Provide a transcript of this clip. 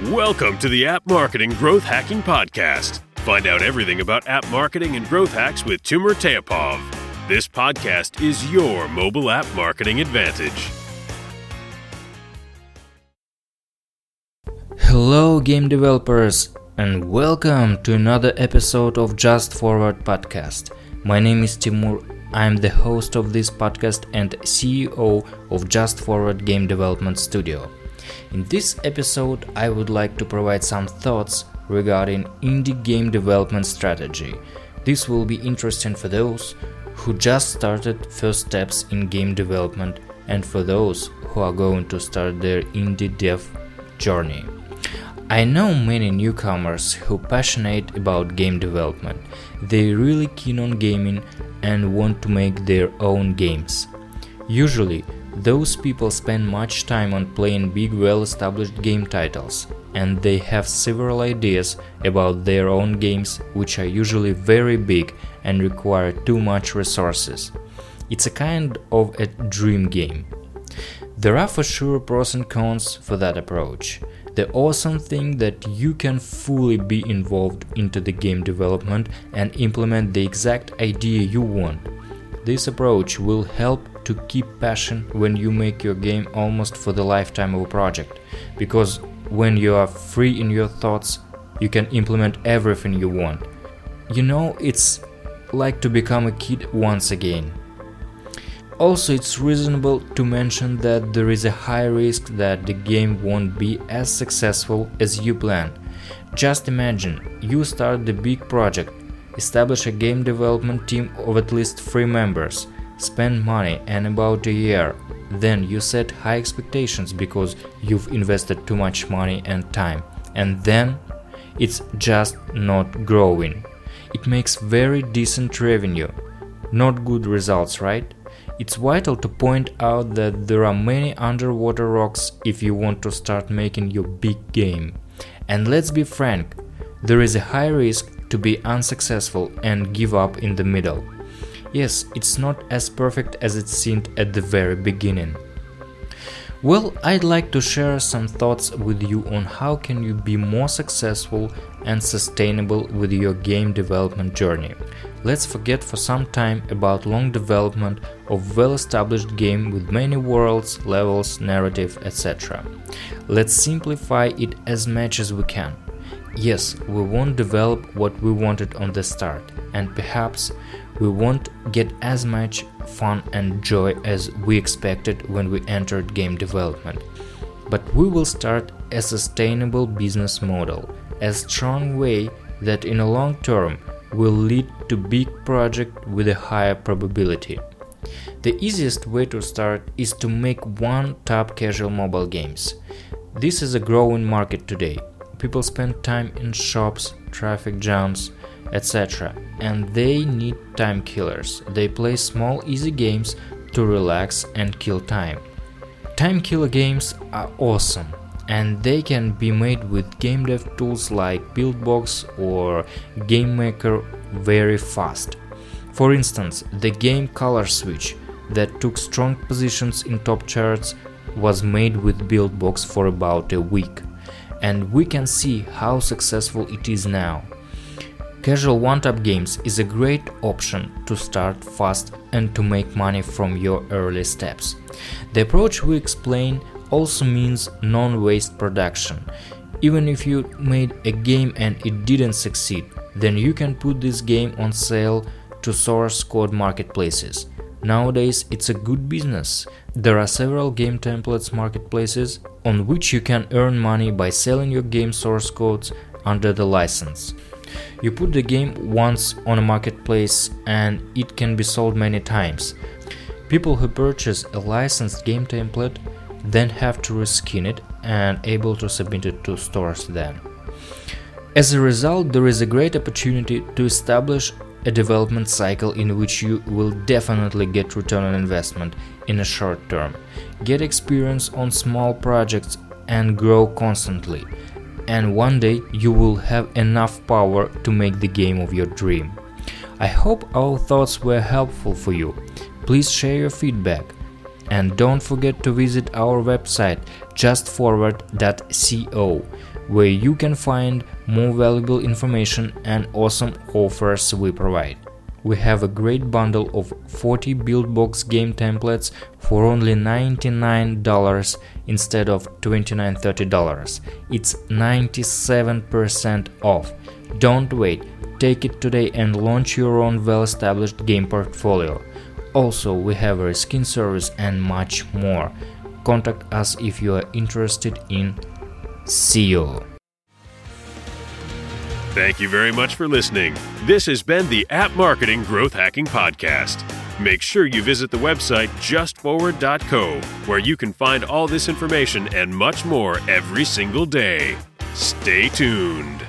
Welcome to the App Marketing Growth Hacking Podcast. Find out everything about app marketing and growth hacks with Timur Teapov. This podcast is your mobile app marketing advantage. Hello, game developers, and welcome to another episode of Just Forward podcast. My name is Timur. I'm the host of this podcast and CEO of Just Forward Game Development Studio. In this episode, I would like to provide some thoughts regarding indie game development strategy. This will be interesting for those who just started first steps in game development and for those who are going to start their indie dev journey. I know many newcomers who passionate about game development. They really keen on gaming and want to make their own games. Usually, those people spend much time on playing big well-established game titles, and they have several ideas about their own games which are usually very big and require too much resources. It's a kind of a dream game. There are for sure pros and cons for that approach. The awesome thing that you can fully be involved into the game development and implement the exact idea you want. This approach will help to keep passion when you make your game almost for the lifetime of a project. Because when you are free in your thoughts you can implement everything you want. You know it's like to become a kid once again. Also it's reasonable to mention that there is a high risk that the game won't be as successful as you planned. Just imagine you start the big project establish a game development team of at least 3 members spend money and about a year. Then you set high expectations because you've invested too much money and time. And then it's just not growing. It makes very decent revenue. Not good results right? It's vital to point out that there are many underwater rocks if you want to start making your big game. And let's be frank there is a high risk to be unsuccessful and give up in the middle Yes, it's not as perfect as it seemed at the very beginning. Well, I'd like to share some thoughts with you on how can you be more successful and sustainable with your game development journey. Let's forget for some time about long development of well-established game with many worlds, levels, narrative, etc. Let's simplify it as much as we can. Yes, we won't develop what we wanted on the start, and perhaps we won't get as much fun and joy as we expected when we entered game development. But we will start a sustainable business model, a strong way that in a long term will lead to big project with a higher probability. The easiest way to start is to make one tap casual mobile games. This is a growing market today. People spend time in shops, traffic jams, etc. And they need time killers. They play small, easy games to relax and kill time. Time killer games are awesome and they can be made with game dev tools like Buildbox or GameMaker very fast. For instance, the game Color Switch that took strong positions in top charts was made with Buildbox for about a week, and we can see how successful it is now. Casual one-tap games is a great option to start fast and to make money from your early steps. The approach we explain also means non-waste production. Even if you made a game and it didn't succeed, then you can put this game on sale to source code marketplaces. Nowadays, it's a good business. There are several game templates marketplaces on which you can earn money by selling your game source codes under the license. You put the game once on a marketplace and it can be sold many times. People who purchase a licensed game template then have to reskin it and able to submit it to stores then. As a result, there is a great opportunity to establish a development cycle in which you will definitely get return on investment in a short term, get experience on small projects and grow constantly and one day you will have enough power to make the game of your dream. I hope our thoughts were helpful for you. Please share your feedback. And don't forget to visit our website justforward.co where you can find more valuable information and awesome offers we provide. We have a great bundle of 40 Buildbox game templates for only $99 instead of $29 $30. It's 97% off. Don't wait, take it today and launch your own well established game portfolio. Also, we have a skin service and much more. Contact us if you are interested in SEO. Thank you very much for listening. This has been the App Marketing Growth Hacking Podcast. Make sure you visit the website justforward.co, where you can find all this information and much more every single day. Stay tuned.